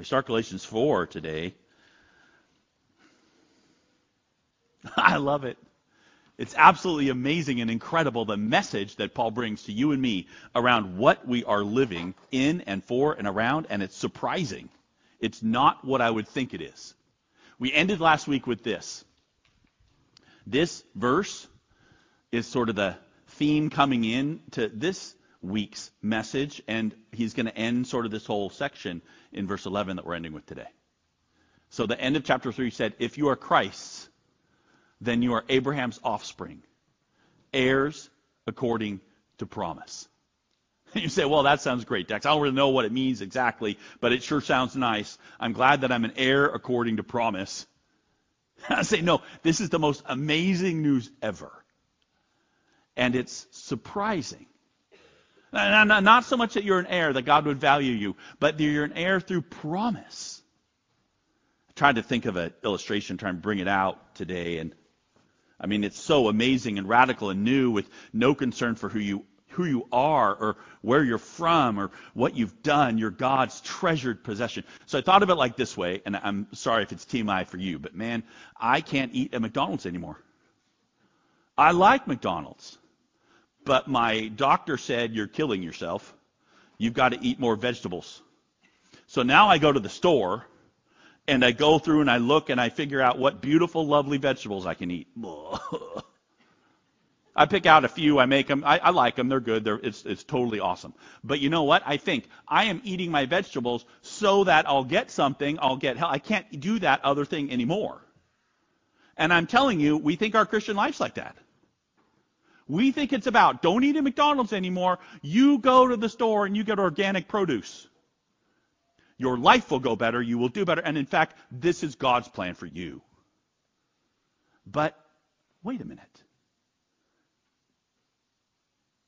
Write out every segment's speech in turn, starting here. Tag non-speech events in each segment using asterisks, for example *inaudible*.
We start Galatians 4 today. *laughs* I love it. It's absolutely amazing and incredible the message that Paul brings to you and me around what we are living in and for and around, and it's surprising. It's not what I would think it is. We ended last week with this. This verse is sort of the theme coming in to this week's message, and he's going to end sort of this whole section in verse 11 that we're ending with today. So the end of chapter 3 said, If you are Christ's, then you are Abraham's offspring, heirs according to promise. *laughs* You say, well, that sounds great, Dex. I don't really know what it means exactly, but it sure sounds nice. I'm glad that I'm an heir according to promise. *laughs* I say, no, this is the most amazing news ever. And it's surprising. Not so much that you're an heir, that God would value you, but that you're an heir through promise. I tried to think of an illustration, try and bring it out today, and I mean, it's so amazing and radical and new with no concern for who you who you are or where you're from or what you've done. You're God's treasured possession. So I thought of it like this way, and I'm sorry if it's TMI for you, but man, I can't eat at McDonald's anymore. I like McDonald's, but my doctor said you're killing yourself. You've got to eat more vegetables. So now I go to the store and I go through and I look and I figure out what beautiful, lovely vegetables I can eat. *laughs* I pick out a few, I make them, I, I like them, they're good, they're, it's, it's totally awesome. But you know what? I think I am eating my vegetables so that I'll get something, I'll get help. I can't do that other thing anymore. And I'm telling you, we think our Christian life's like that. We think it's about don't eat at McDonald's anymore. You go to the store and you get organic produce. Your life will go better. You will do better. And in fact, this is God's plan for you. But wait a minute.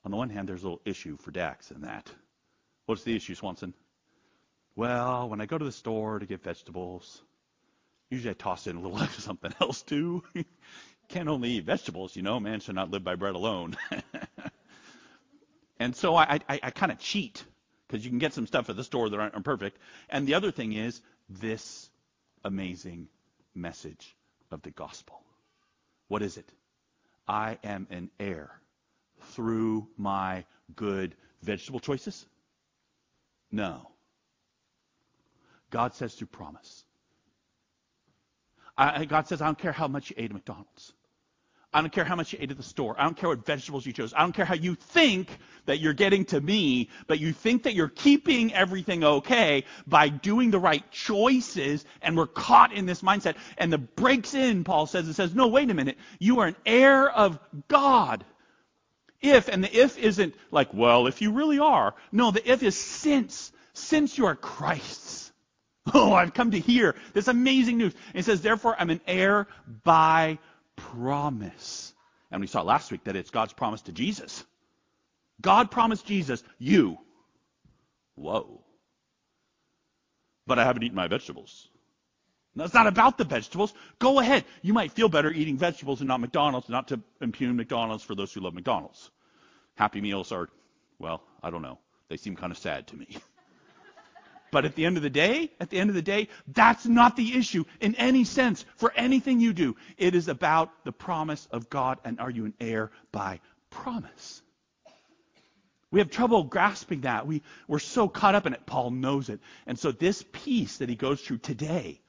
On the one hand, there's a little issue for Dax in that. What's the issue, Swanson? Well, when I go to the store to get vegetables, usually I toss in a little extra *laughs* something else too. *laughs* Can't only eat vegetables, you know. Man should not live by bread alone. *laughs* and so I, I, I kind of cheat because you can get some stuff at the store that aren't perfect. And the other thing is this amazing message of the gospel. What is it? I am an heir through my good vegetable choices? No. God says through promise. I, God says, I don't care how much you ate at McDonald's. I don't care how much you ate at the store. I don't care what vegetables you chose. I don't care how you think that you're getting to me, but you think that you're keeping everything okay by doing the right choices, and we're caught in this mindset. And the breaks in, Paul says, it says, no, wait a minute. You are an heir of God. If, and the if isn't like, well, if you really are. No, the if is since. Since you are Christ's. *laughs* Oh, I've come to hear this amazing news. And it says, therefore, I'm an heir by promise. And we saw last week that it's God's promise to Jesus. God promised Jesus, you. Whoa. But I haven't eaten my vegetables. No, it's not about the vegetables. Go ahead. You might feel better eating vegetables and not McDonald's, not to impugn McDonald's for those who love McDonald's. Happy Meals are, well, I don't know. They seem kind of sad to me. *laughs* But at the end of the day, at the end of the day, that's not the issue in any sense for anything you do. It is about the promise of God and are you an heir by promise? We have trouble grasping that. We, we're so caught up in it. Paul knows it. And so this piece that he goes through today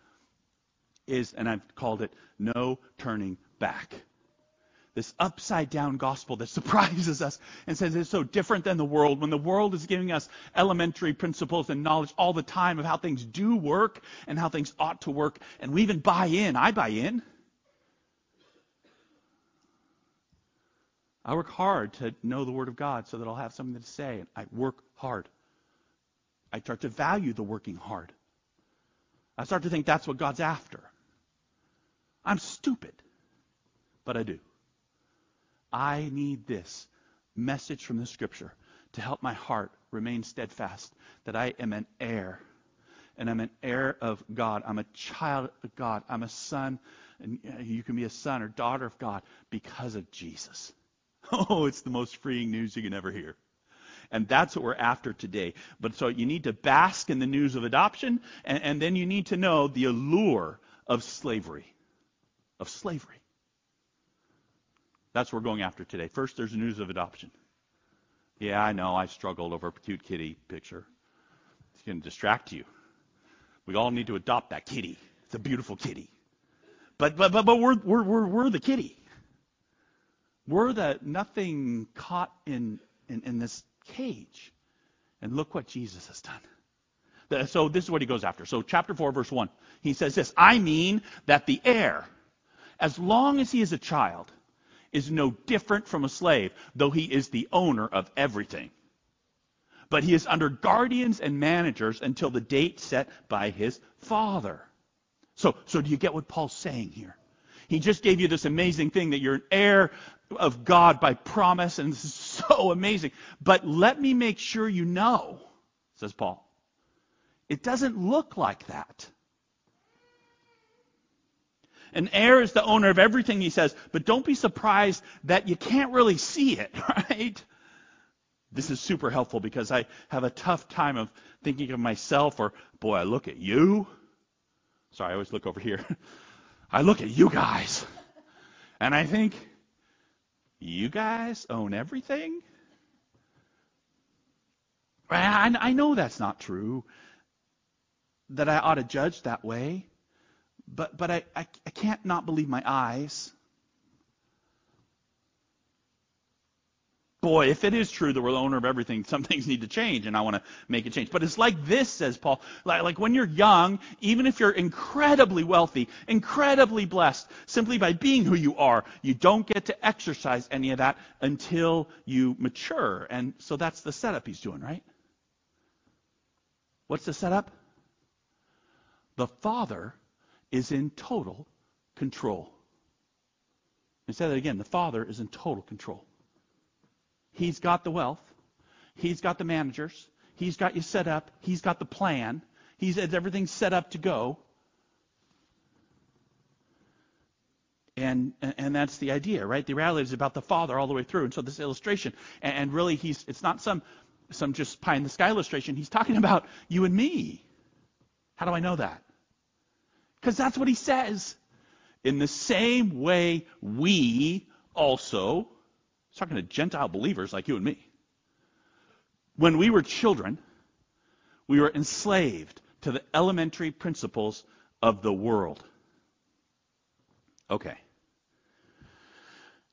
is, and I've called it, no turning back this upside down gospel that *laughs* surprises us and says it's so different than the world. When the world is giving us elementary principles and knowledge all the time of how things do work and how things ought to work, and we even buy in. I buy in. I work hard to know the Word of God so that I'll have something to say. I work hard. I start to value the working hard. I start to think that's what God's after. I'm stupid, but I do. I need this message from the scripture to help my heart remain steadfast, that I am an heir. And I'm an heir of God. I'm a child of God. I'm a son. And uh, you can be a son or daughter of God because of Jesus. *laughs* Oh, it's the most freeing news you can ever hear. And that's what we're after today. But so you need to bask in the news of adoption, and, and then you need to know the allure of slavery. Of slavery. That's what we're going after today. First, there's news of adoption. Yeah, I know, I struggled over a cute kitty picture. It's going to distract you. We all need to adopt that kitty. It's a beautiful kitty. But but but, but we're, we're we're we're the kitty. We're the nothing caught in, in, in this cage. And look what Jesus has done. So this is what he goes after. So chapter 4, verse 1, he says this, I mean that the heir, as long as he is a child, is no different from a slave, though he is the owner of everything. But he is under guardians and managers until the date set by his father. So, so do you get what Paul's saying here? He just gave you this amazing thing that you're an heir of God by promise, and this is *laughs* so amazing. But let me make sure you know, says Paul, it doesn't look like that. An heir is the owner of everything, he says, but don't be surprised that you can't really see it, *laughs* right? This is super helpful because I have a tough time of thinking of myself or, boy, I look at you. Sorry, I always look over here. *laughs* I look at you guys and I think, you guys own everything? I, I know that's not true, that I ought to judge that way, but, but I, I, I can't not believe my eyes. boy, if it is true that we're the owner of everything, *laughs* some things need to change, and I want to make a change. But it's like this, says Paul. Like, like, when you're young, even if you're incredibly wealthy, incredibly blessed, simply by being who you are, you don't get to exercise any of that until you mature. And so that's the setup he's doing, right? What's the setup? The Father is in total control. Me say that again. The Father is in total control. He's got the wealth. He's got the managers. He's got you set up. He's got the plan. He's everything set up to go. And, and that's the idea, right? The reality is about the Father all the way through. And so this illustration, and, and really he's it's not some some just pie in the sky illustration. He's talking about you and me. How do I know that? Because that's what he says. In the same way, we also He's talking to Gentile believers like you and me. When we were children, we were enslaved to the elementary principles of the world. Okay.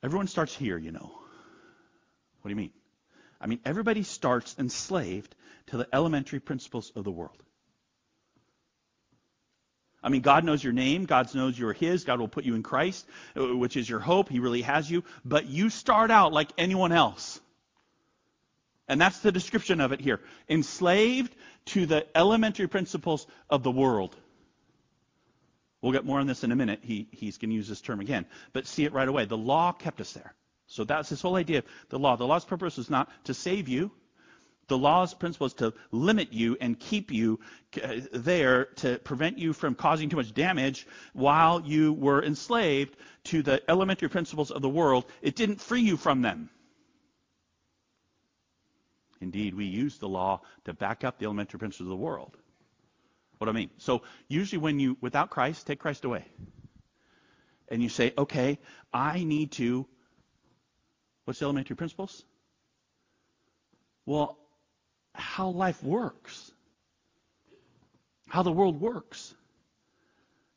Everyone starts here, you know. What do you mean? I mean, everybody starts enslaved to the elementary principles of the world. I mean, God knows your name. God knows you're His. God will put you in Christ, uh, which is your hope. He really has you. But you start out like anyone else. And that's the description of it here. Enslaved to the elementary principles of the world. We'll get more on this in a minute. He, he's going to use this term again. But see it right away. The law kept us there. So that's this whole idea of the law. The law's purpose was not to save you. The law's principle is to limit you and keep you uh, there to prevent you from causing too much damage while you were enslaved to the elementary principles of the world. It didn't free you from them. Indeed, we use the law to back up the elementary principles of the world. What do I mean? So usually when you, without Christ, take Christ away. And you say, okay, I need to, what's the elementary principles? Well, how life works, how the world works.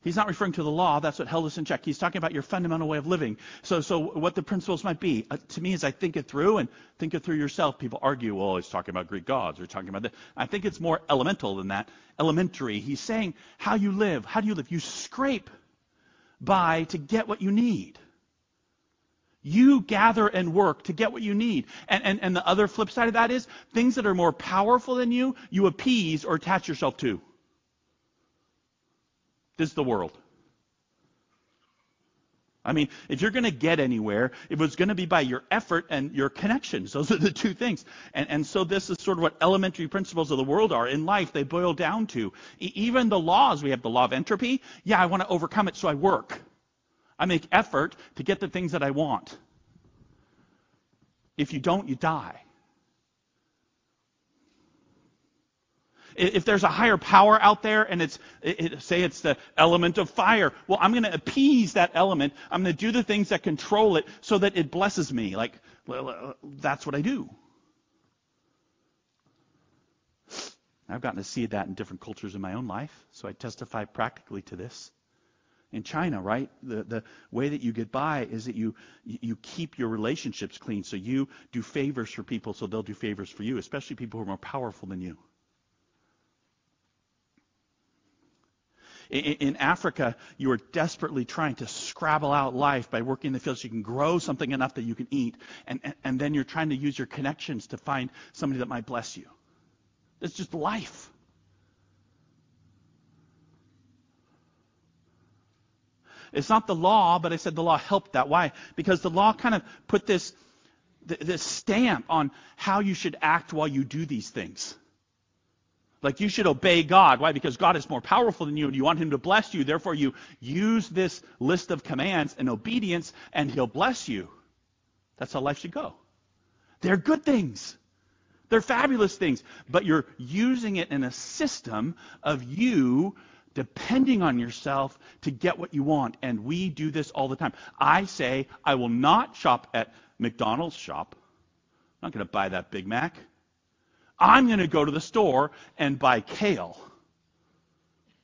He's not referring to the law. That's what held us in check. He's talking about your fundamental way of living. So, so what the principles might be. Uh, to me, as I think it through and think it through yourself, people argue, well, he's talking about Greek gods or talking about that. I think it's more elemental than that. Elementary. He's saying how you live. How do you live? You scrape by to get what you need. You gather and work to get what you need. And, and, and the other flip side of that is things that are more powerful than you, you appease or attach yourself to. This is the world. I mean, if you're going to get anywhere, it was going to be by your effort and your connections. Those are the two things. And, and so this is sort of what elementary principles of the world are. In life, they boil down to. E- even the laws, we have the law of entropy. Yeah, I want to overcome it, so I work. I make effort to get the things that I want. If you don't, you die. If there's a higher power out there and it's, it, say it's the element of fire, well, I'm going to appease that element. I'm going to do the things that control it so that it blesses me. Like, that's what I do. I've gotten to see that in different cultures in my own life, so I testify practically to this. In China, right, the, the way that you get by is that you you keep your relationships clean. So you do favors for people, so they'll do favors for you, especially people who are more powerful than you. In, Africa, you are desperately trying to scrabble out life by working in the fields. so you can grow something enough that you can eat. And, and, and then you're trying to use your connections to find somebody that might bless you. It's just life. It's not the law, but I said the law helped that. Why? Because the law kind of put this, this stamp on how you should act while you do these things. Like you should obey God. Why? Because God is more powerful than you and you want him to bless you. Therefore, you use this list of commands and obedience and he'll bless you. That's how life should go. They're good things. They're fabulous things, but you're using it in a system of you depending on yourself to get what you want. And we do this all the time. I say, I will not shop at McDonald's shop. I'm not going to buy that Big Mac. I'm going to go to the store and buy kale.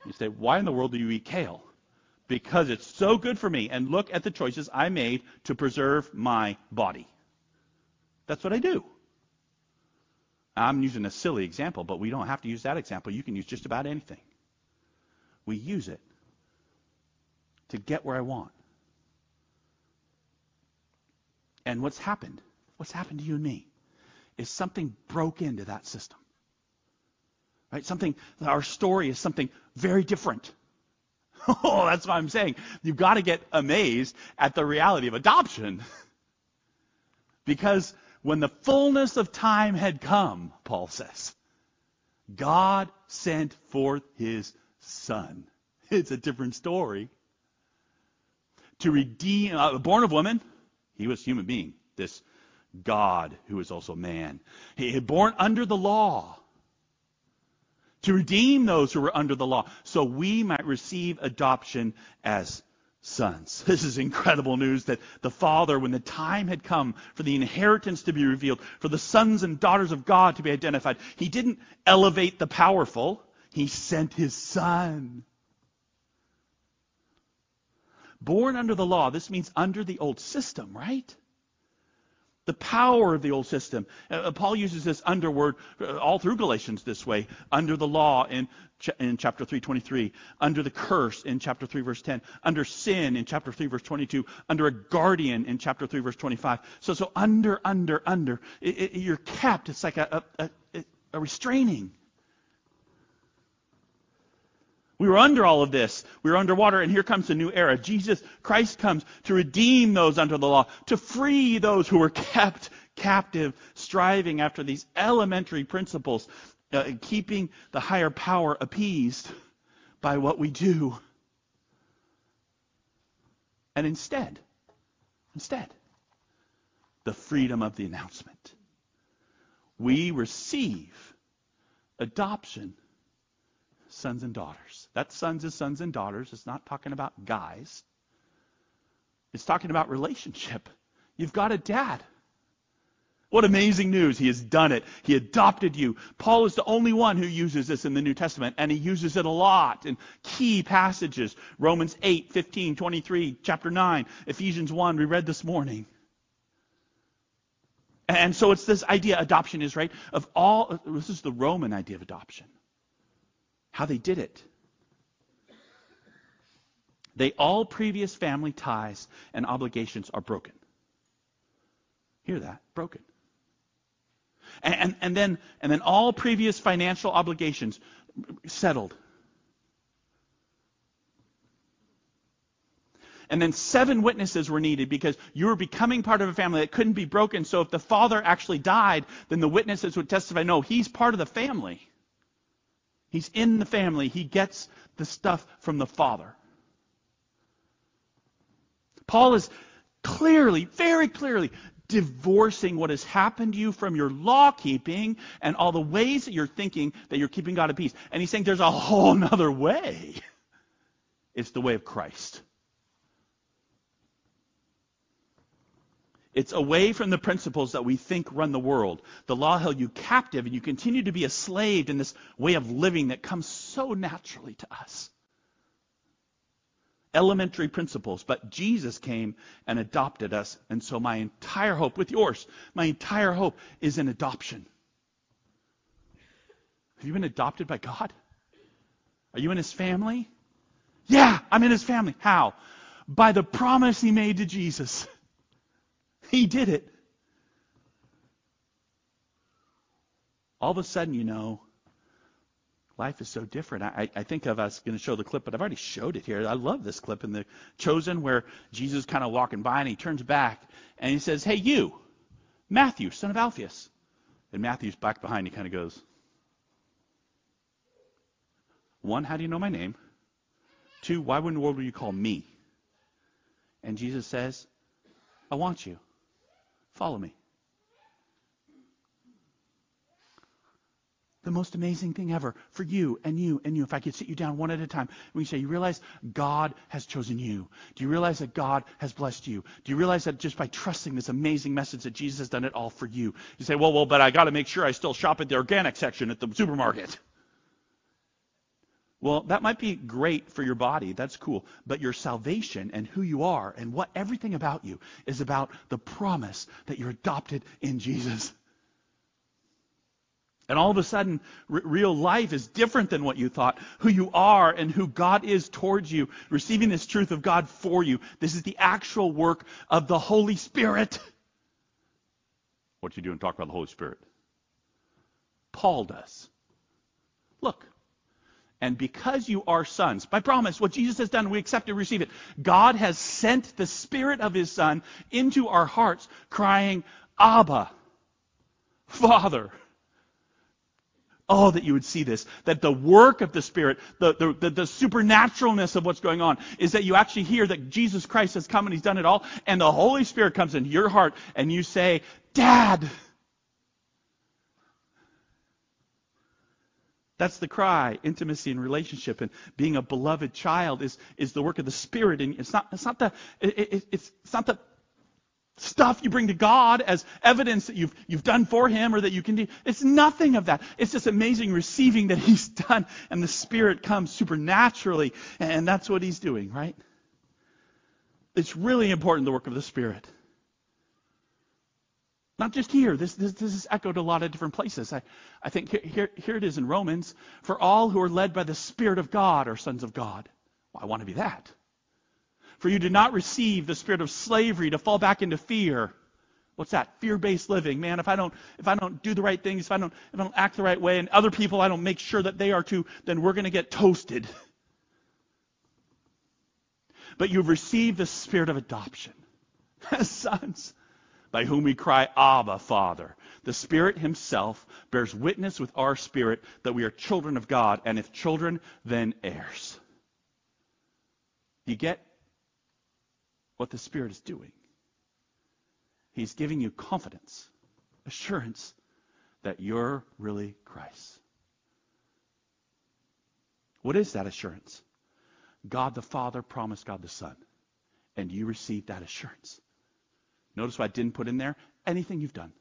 You say, why in the world do you eat kale? Because it's so good for me. And look at the choices I made to preserve my body. That's what I do. I'm using a silly example, but we don't have to use that example. You can use just about anything. We use it to get where I want. And what's happened, what's happened to you and me, is something broke into that system. Right? Something, our story is something very different. *laughs* Oh, that's what I'm saying. You've got to get amazed at the reality of adoption. *laughs* because when the fullness of time had come, Paul says, God sent forth his son. *laughs* It's a different story. To redeem, uh, born of woman, he was human being, this God who is also man. He had born under the law to redeem those who were under the law so we might receive adoption as sons. *laughs* This is incredible news that the Father, when the time had come for the inheritance to be revealed, for the sons and daughters of God to be identified, He didn't elevate the powerful, He sent His Son. Born under the law, this means under the old system, right? the power of the old system. Uh, uh Paul uses this under word uh, all through Galatians this way. Under the law in, ch- in chapter 3:23, under the curse in chapter 3 verse 10, under sin in chapter 3 verse 22, under a guardian in chapter 3 verse 25. So so under under under it, it, you're kept. It's like a, a, a, a restraining. We were under all of this. We were underwater, and here comes a new era. Jesus Christ comes to redeem those under the law, to free those who were *laughs* kept captive, striving after these elementary principles, uh, keeping the higher power appeased by what we do. And instead, instead, the freedom of the announcement. We receive adoption sons and daughters. That sons is sons and daughters. It's not talking about guys. It's talking about relationship. You've got a dad. What amazing news. He has done it. He adopted you. Paul is the only one who uses this in the New Testament, and he uses it a lot in key passages. Romans 8, 15, 23, chapter 9, Ephesians 1, we read this morning. And so it's this idea, adoption is, right, of all, this is the Roman idea of adoption how they did it. They all previous family ties and obligations are broken. Hear that? Broken. And, and, and, then and then all previous financial obligations settled. And then seven witnesses were needed because you were becoming part of a family that couldn't be broken. So if the father actually died, then the witnesses would testify, no, he's part of the family. He's in the family. He gets the stuff from the Father. Paul is clearly, very clearly divorcing what has happened to you from your law keeping and all the ways that you're thinking that you're keeping God at peace. And he's saying there's a whole *laughs* nother way. It's the way of Christ. It's away from the principles that we think run the world. The law held you captive, and you continue to be a slave in this way of living that comes so naturally to us. Elementary principles. But Jesus came and adopted us, and so my entire hope, with yours, my entire hope is in adoption. Have you been adopted by God? Are you in his family? Yeah, I'm in his family. How? By the promise he made to Jesus. *laughs* He did it. All of a sudden, you know, life is so different. I, I think of us going to show the clip, but I've already showed it here. I love this clip in the Chosen where Jesus kind of walking by and he turns back and he says, "Hey, you, Matthew, son of Alphaeus." And Matthew's back behind. He kind of goes, "One, how do you know my name? Two, why in the world would you call me?" And Jesus says, "I want you." Follow me. The most amazing thing ever for you and you and you. If I could sit you down one at a time, we say, you realize God has chosen you. Do you realize that God has blessed you? Do you realize that just by trusting this amazing message that Jesus has done it all for you? You say, well, well, but I got to make sure I still shop at the organic section at the supermarket. Well, that might be great for your body. That's cool. But your salvation and who you are and what everything about you is about the promise that you're adopted in Jesus. And all of a sudden, r- real life is different than what you thought. Who you are and who God is towards you, receiving this truth of God for you. This is the actual work of the Holy Spirit. What you do and talk about the Holy Spirit? Paul does. Look, and because you are sons, by promise, what Jesus has done, we accept and receive it. God has sent the Spirit of His Son into our hearts, crying, Abba, Father. Oh, that you would see this. That the work of the Spirit, the, the, the, the, supernaturalness of what's going on, is that you actually hear that Jesus Christ has come and He's done it all, and the Holy Spirit comes into your heart, and you say, Dad. That's the cry. Intimacy and relationship and being a beloved child is, is the work of the Spirit. And it's not, it's not the, it, it, it's, it's not the stuff you bring to God as evidence that you've, you've done for Him or that you can do. It's nothing of that. It's just amazing receiving that *laughs* He's done and the Spirit comes supernaturally. And that's what He's doing, right? It's really important, the work of the Spirit. Not just here. This, this, this is echoed a lot of different places. I, I think here, here, it is in Romans. For all who are led by the Spirit of God are sons of God. Well, I want to be that. For you did not receive the spirit of slavery to fall back into fear. What's that? Fear-based living. Man, if I don't if I don't do the right things, if I don't if I don't act the right way, and other people I don't make sure that they are too, then we're going to get toasted. *laughs* But you've received the spirit of adoption as *laughs* sons by whom we cry, Abba, Father. The Spirit Himself bears witness with our spirit that we are children of God, and if children, then heirs. You get what the Spirit is doing? He's giving you confidence, assurance that you're really Christ. What is that assurance? God the Father promised God the Son, and you received that assurance. Notice what I didn't put in there? Anything you've done.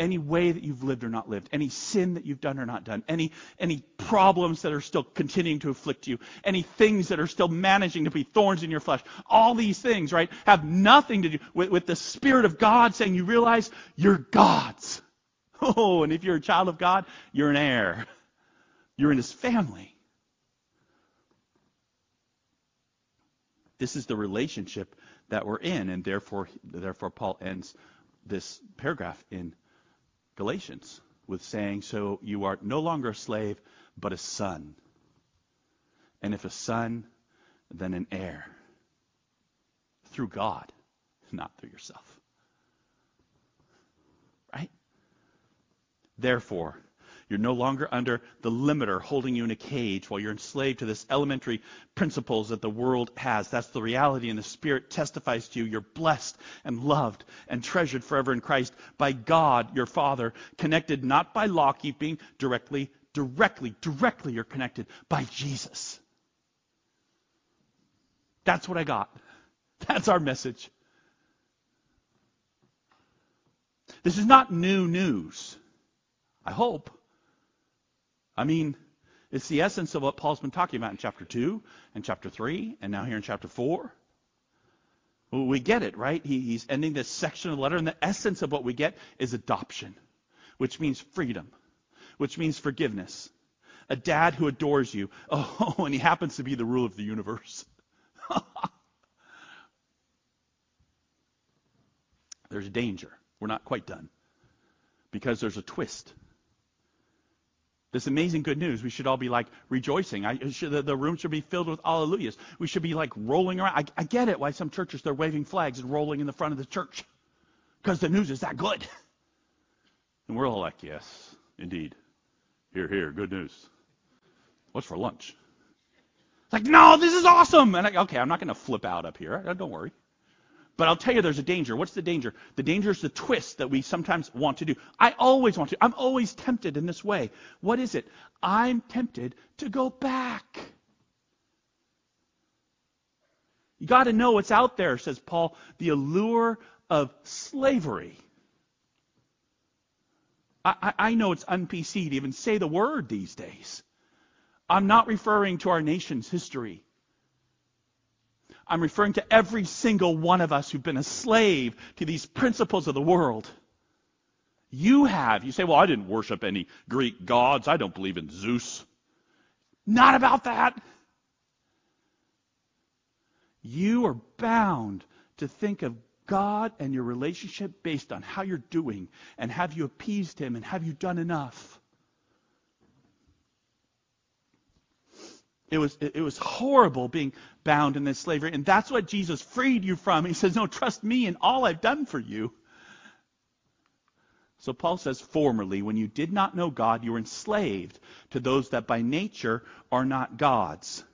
Any way that you've lived or not lived, any sin that you've done or not done, any, any problems that are still continuing to afflict you, any things that are still managing to be thorns in your flesh, all these things, right, have nothing to do with, with the Spirit of God saying you realize you're God's. *laughs* Oh, and if you're a child of God, you're an heir. You're in His family. This is the relationship that we're in, and therefore, therefore Paul ends this paragraph in Galatians with saying, "So you are no longer a slave, but a son, and if a son, then an heir through God, not through yourself." Right? Therefore, You're no longer under the limiter holding you in a cage while you're enslaved to this elementary principles that the world has. That's the reality, and the Spirit testifies to you. You're blessed and loved and treasured forever in Christ by God, your Father, connected not by law keeping directly, directly, directly, you're connected by Jesus. That's what I got. *laughs* That's our message. This is not new news. I hope. I mean, it's the essence of what Paul's been talking about in chapter 2 and chapter 3 and now here in chapter 4. Well, we get it, right? He, he's ending this section of the letter, and the essence of what we get is adoption, which means freedom, which means forgiveness. A dad who adores you. *laughs* Oh, and he happens to be the ruler of the universe. *laughs* there's a danger. We're not quite done. Because there's a twist. This amazing good news, we should all be like rejoicing. I, should, the, the, room should be filled with hallelujahs. We should be like rolling around. I, I get it why some churches they're waving flags and rolling in the front of the church. Because the news is that good. *laughs* And we're all like, yes, indeed. Here, here, good news. What's for lunch? It's like, no, this is awesome. And I, okay, I'm not going to flip out up here. Don't worry. But I'll tell you there's a danger. What's the danger? The danger is the twist that we sometimes want to do. I always want to. I'm always tempted in this way. What is it? I'm tempted to go back. You got to know what's out there, says Paul, the allure of slavery. I, I, know it's un-PC to even say the word these days. I'm not referring to our nation's history. I'm referring to every single one of us who've been a slave to these principles of the world. You have. You say, well, I didn't worship any Greek gods. I don't believe in Zeus. Not about that. You are bound to think of God and your relationship based on how you're doing and have you appeased him and have you done enough. It was, it was horrible being bound in this slavery. And that's what Jesus freed you from. He says, No, trust me in all I've done for you. So Paul says, Formerly, when you did not know God, you were enslaved to those that by nature are not God's.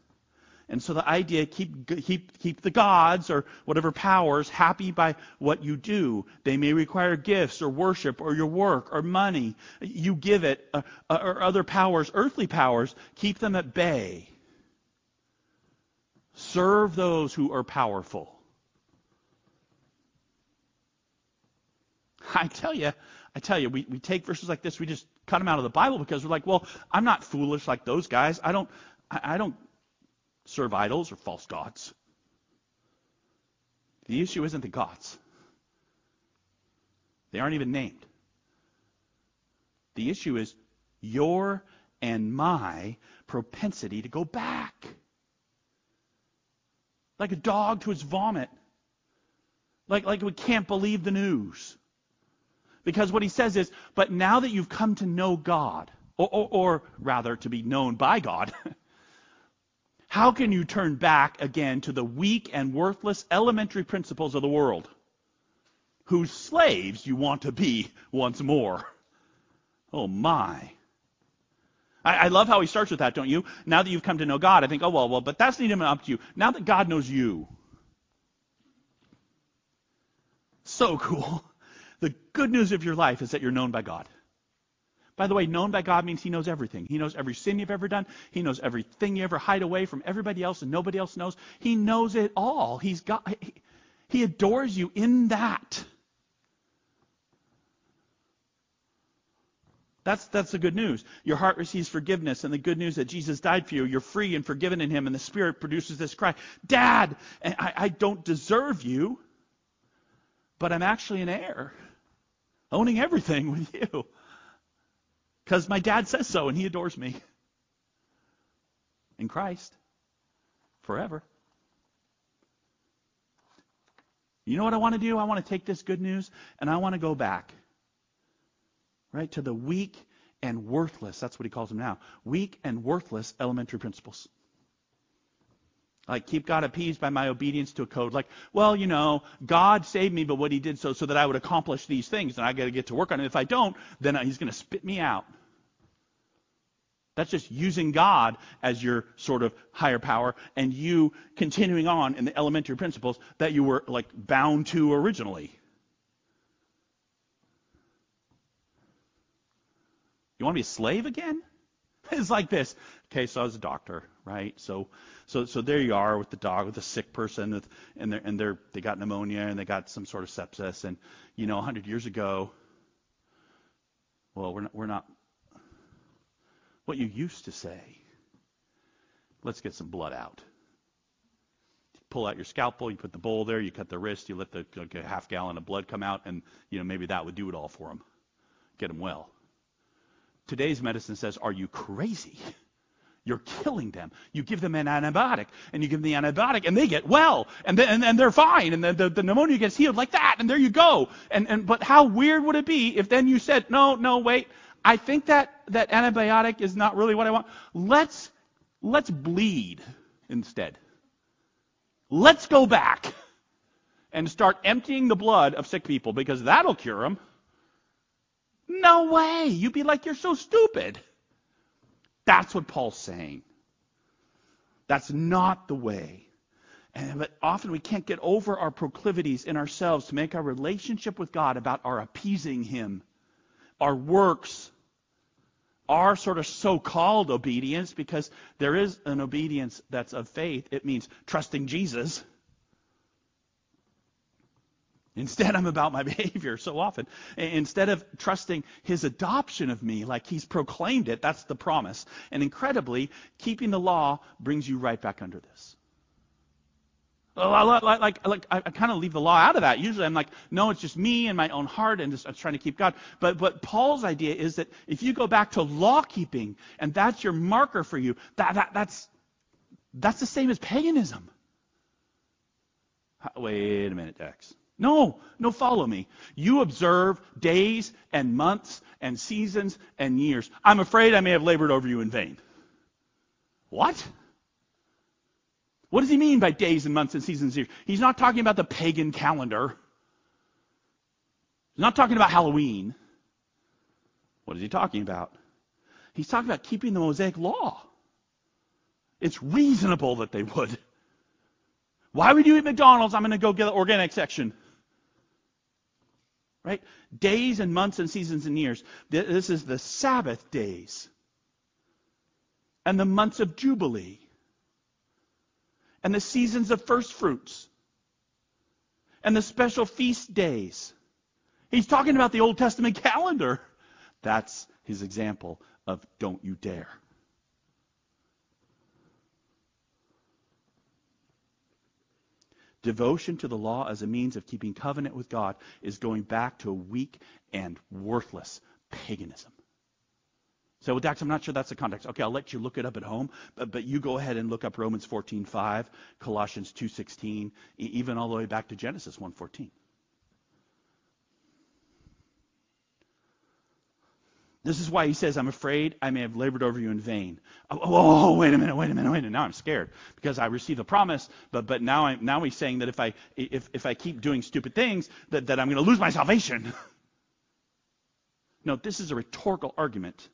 And so the idea keep keep keep the gods or whatever powers happy by what you do. They may require gifts or worship or your work or money. You give it uh, uh or other powers, earthly powers, keep them at bay. Serve those who are powerful. *laughs* I tell you, I tell you, we, we take verses like this, we just cut them out of the Bible because we're like, well, I'm not foolish like those guys. I don't, I, I don't serve idols or false gods. The issue isn't the gods. They aren't even named. The issue is your and my propensity to go back like a dog to its vomit. Like, like we can't believe the news. Because what he says is, but now that you've come to know God, or, or, or rather to be known by God, *laughs* how can you turn back again to the weak and worthless elementary principles of the world, whose slaves you want to be once more? Oh my. I, I, love how he starts with that, don't you? Now that you've come to know God, I think, oh, well, well, but that's even up to you. Now that God knows you. So cool. The good news of your life is that you're known by God. By the way, known by God means He knows everything. He knows every sin you've ever done. He knows everything you ever hide away from everybody else and nobody else knows. He knows it all. He's got, he, he adores you in that. That's, that's the good news. Your heart receives forgiveness and the good news that Jesus died for you. You're free and forgiven in him and the Spirit produces this cry, Dad, I, I don't deserve you, but I'm actually an heir, owning everything with you. Because my dad says so and he adores me. In Christ. Forever. You know what I want to do? I want to take this good news and I want to go back right? To the weak and worthless. That's what he calls them now. Weak and worthless elementary principles. Like, keep God appeased by my obedience to a code. Like, well, you know, God saved me, but what he did so, so that I would accomplish these things, and I got to get to work on it. If I don't, then he's going to spit me out. That's just using God as your sort of higher power and you continuing on in the elementary principles that you were like bound to originally. You want to be a slave again? *laughs* It's like this. Okay, so I was a doctor, right? So, so, so there you are with the dog, with the sick person, with, and they're, and they're, they got pneumonia and they got some sort of sepsis, and you know, a hundred years ago, well, we're not, we're not, what you used to say. Let's get some blood out. You pull out your scalpel, you put the bowl there, you cut the wrist, you let the like half gallon of blood come out, and you know maybe that would do it all for them, get them well. Today's medicine says, "Are you crazy?" You're killing them. You give them an antibiotic, and you give them the antibiotic, and they get well, and then, and, and they're fine, and the, the, the, pneumonia gets healed like that, and there you go. And, and but how weird would it be if then you said, no, no, wait, I think that that antibiotic is not really what I want. Let's let's bleed instead. Let's go back and start emptying the blood of sick people because that'll cure them. No way. You'd be like, you're so stupid. That's what Paul's saying. That's not the way. And, but often we can't get over our proclivities in ourselves to make our relationship with God about our appeasing Him, our works, our sort of so-called obedience, because there is an obedience that's of faith. It means trusting Jesus. Instead, I'm about my *laughs* behavior so often. Instead of trusting his adoption of me like he's proclaimed it, that's the promise. And incredibly, keeping the law brings you right back under this. Like, like, like I, kind of leave the law out of that. Usually I'm like, no, it's just me and my own heart and just I'm trying to keep God. But, but Paul's idea is that if you go back to law keeping and that's your marker for you, that, that, that's, that's the same as paganism. Wait a minute, Dex. No, no, follow me. You observe days and months and seasons and years. I'm afraid I may have labored over you in vain. What? What does he mean by days and months and seasons and years? He's not talking about the pagan calendar. He's not talking about Halloween. What is he talking about? He's talking about keeping the Mosaic law. It's reasonable that they would. Why would you eat McDonald's? I'm going to go get the organic section. Right? Days and months and seasons and years. This is the Sabbath days. And the months of Jubilee and the seasons of first fruits and the special feast days. He's talking about the Old Testament *laughs* calendar. That's his example of don't you dare. Devotion to the law as a means of keeping covenant with God is going back to a weak and worthless paganism. So, well, Dax, I'm not sure that's the context. Okay, I'll let you look it up at home, but, but you go ahead and look up Romans 14:5, Colossians 2:16, even all the way back to Genesis 1:14. This is why he says, I'm afraid I may have labored over you in vain. Oh, oh, oh, oh wait a minute, wait a minute, wait a minute. Now I'm scared because I received a promise, but, but now, I'm, now he's saying that if I, if, if I keep doing stupid things, that, that I'm going to lose my salvation. *laughs* no, this is a rhetorical argument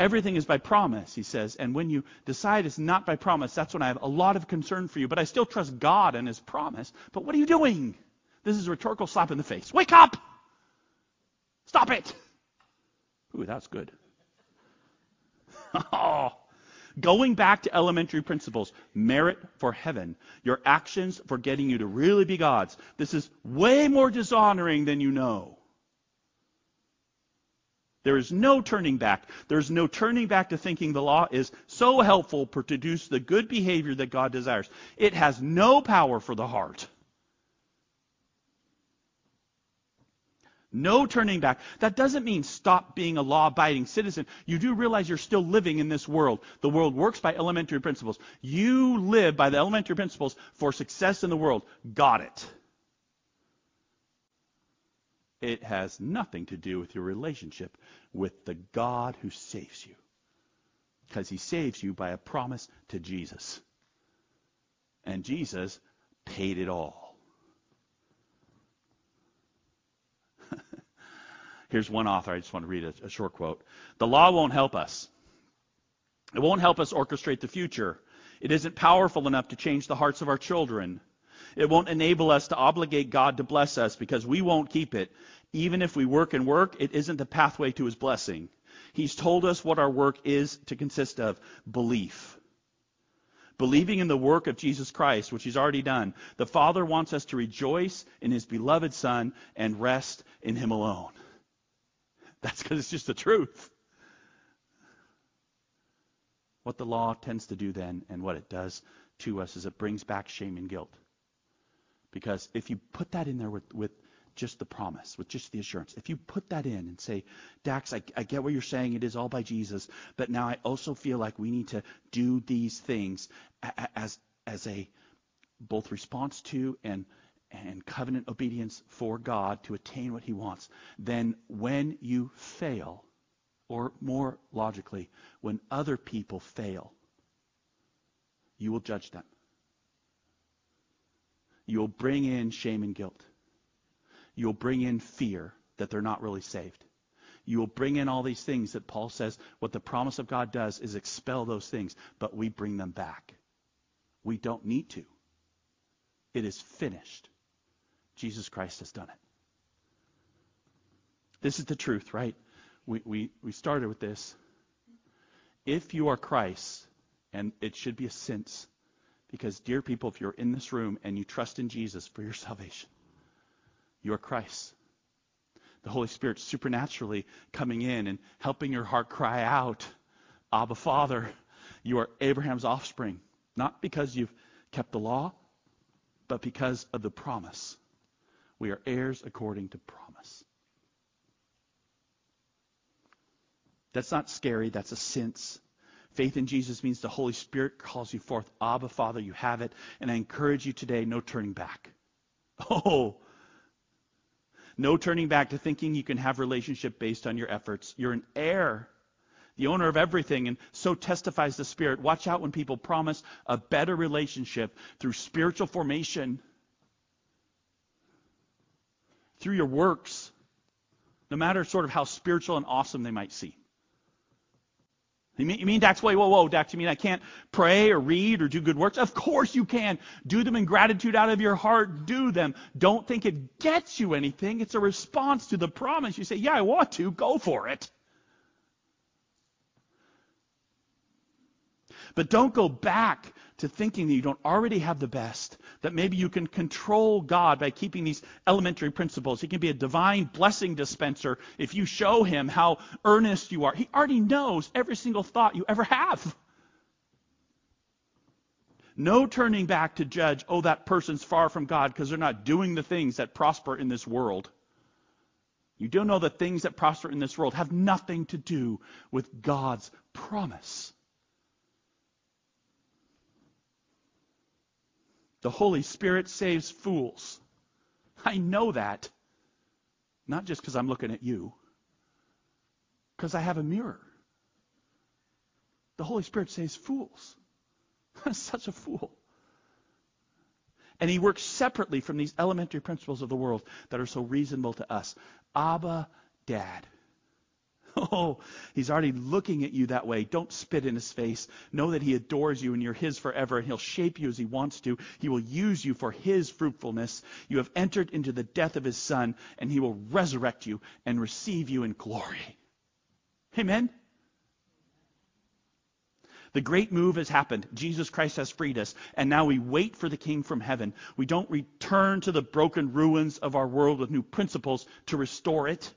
Everything is by promise, he says. And when you decide it's not by promise, that's when I have a lot of concern for you. But I still trust God and his promise. But what are you doing? This is a rhetorical slap in the face. Wake up! Stop it! Ooh, that's good. *laughs* oh. Going back to elementary principles, merit for heaven, your actions for getting you to really be God's. This is way more dishonoring than you know. There is no turning back. There's no turning back to thinking the law is so helpful to produce the good behavior that God desires. It has no power for the heart. No turning back. That doesn't mean stop being a law abiding citizen. You do realize you're still living in this world. The world works by elementary principles. You live by the elementary principles for success in the world. Got it. It has nothing to do with your relationship with the God who saves you. Because he saves you by a promise to Jesus. And Jesus paid it all. Here's one author. I just want to read a, a short quote. The law won't help us. It won't help us orchestrate the future. It isn't powerful enough to change the hearts of our children. It won't enable us to obligate God to bless us because we won't keep it. Even if we work and work, it isn't the pathway to his blessing. He's told us what our work is to consist of belief. Believing in the work of Jesus Christ, which he's already done. The Father wants us to rejoice in his beloved Son and rest in him alone. That's because it's just the truth. What the law tends to do then, and what it does to us, is it brings back shame and guilt. Because if you put that in there with, with just the promise, with just the assurance, if you put that in and say, Dax, I, I get what you're saying, it is all by Jesus, but now I also feel like we need to do these things as, as a both response to and and covenant obedience for God to attain what he wants, then when you fail, or more logically, when other people fail, you will judge them. You'll bring in shame and guilt. You'll bring in fear that they're not really saved. You will bring in all these things that Paul says what the promise of God does is expel those things, but we bring them back. We don't need to. It is finished. Jesus Christ has done it. This is the truth, right? We, we, we started with this. If you are Christ, and it should be a sense, because, dear people, if you're in this room and you trust in Jesus for your *laughs* salvation, you are Christ. The Holy Spirit supernaturally coming in and helping your heart cry out, Abba, Father. You are Abraham's offspring, not because you've kept the law, but because of the promise. We are heirs according to promise. That's not scary, that's a sense. Faith in Jesus means the Holy Spirit calls you forth. Abba, Father, you have it. And I encourage you today, no turning back. *laughs* Oh, no turning back to thinking you can have relationship based on your efforts. You're an heir, the owner of everything, and so testifies the Spirit. Watch out when people promise a better relationship through spiritual formation, through your works, no matter sort of how spiritual and awesome they might seem. You mean, you mean, Dax, wait, whoa, whoa, Dax, you mean I can't pray or read or do good works? Of course you can. Do them in gratitude out of your heart. Do them. Don't think it gets you anything. It's a response to the promise. You say, yeah, I want to. Go for it. But don't go back to thinking that you don't already have the best, that maybe you can control God by keeping these elementary principles. He can be a divine blessing dispenser if you show him how earnest you are. He already knows every single thought you ever have. No turning back to judge, oh, that person's far from God because they're not doing the things that prosper in this world. You don't know that things that prosper in this world have nothing to do with God's promise. The Holy Spirit saves fools. I know that. Not just because I'm looking at you, because I have a mirror. The Holy Spirit saves fools. *laughs* I'm such a fool. And he works separately from these elementary principles of the world that are so reasonable to us. Abba, Dad. *laughs* Oh, he's already looking at you that way. Don't spit in his face. Know that he adores you and you're his forever, and he'll shape you as he wants to. He will use you for his fruitfulness. You have entered into the death of his son, and he will resurrect you and receive you in glory. Amen? The great move has happened. Jesus Christ has freed us, and now we wait for the King from heaven. We don't return to the broken ruins of our world with new principles to restore it.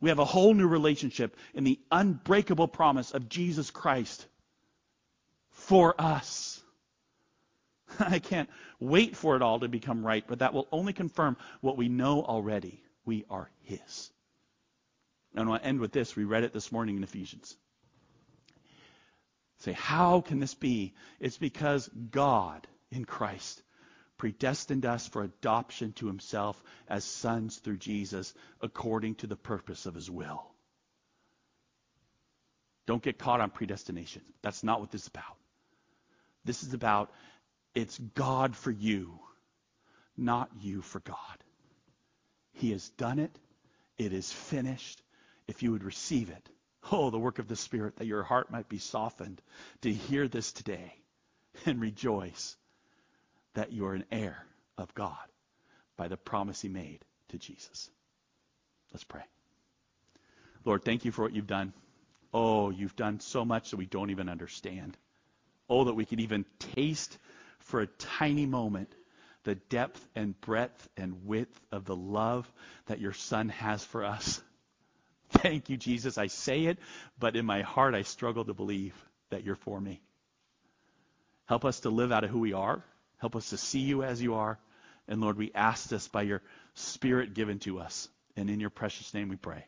We have a whole new relationship in the unbreakable promise of Jesus Christ for us. *laughs* I can't wait for it all to become right, but that will only confirm what we know already. We are His. And I'll end with this. We read it this morning in Ephesians. Say, how can this be? It's because God in Christ predestined us for adoption to himself as sons through Jesus according to the purpose of his will. Don't get caught on predestination. That's not what this is about. This is about it's God for you, not you for God. He has done it. it is finished, if you would receive it. Oh, the work of the Spirit, that your heart might be softened to hear this today and rejoice that you are an heir of God by the promise he made to Jesus. Let's pray. Lord, thank you for what you've done. Oh, you've done so much that we don't even understand. Oh, that we could even taste for a tiny moment the depth and breadth and width of the love that your Son has for us. Thank you, Jesus. I say it, but in my heart I struggle to believe that you're for me. Help us to live out of who we are. Help us to see you as you are. And Lord, we ask this by your Spirit given to us. And in your precious name we pray.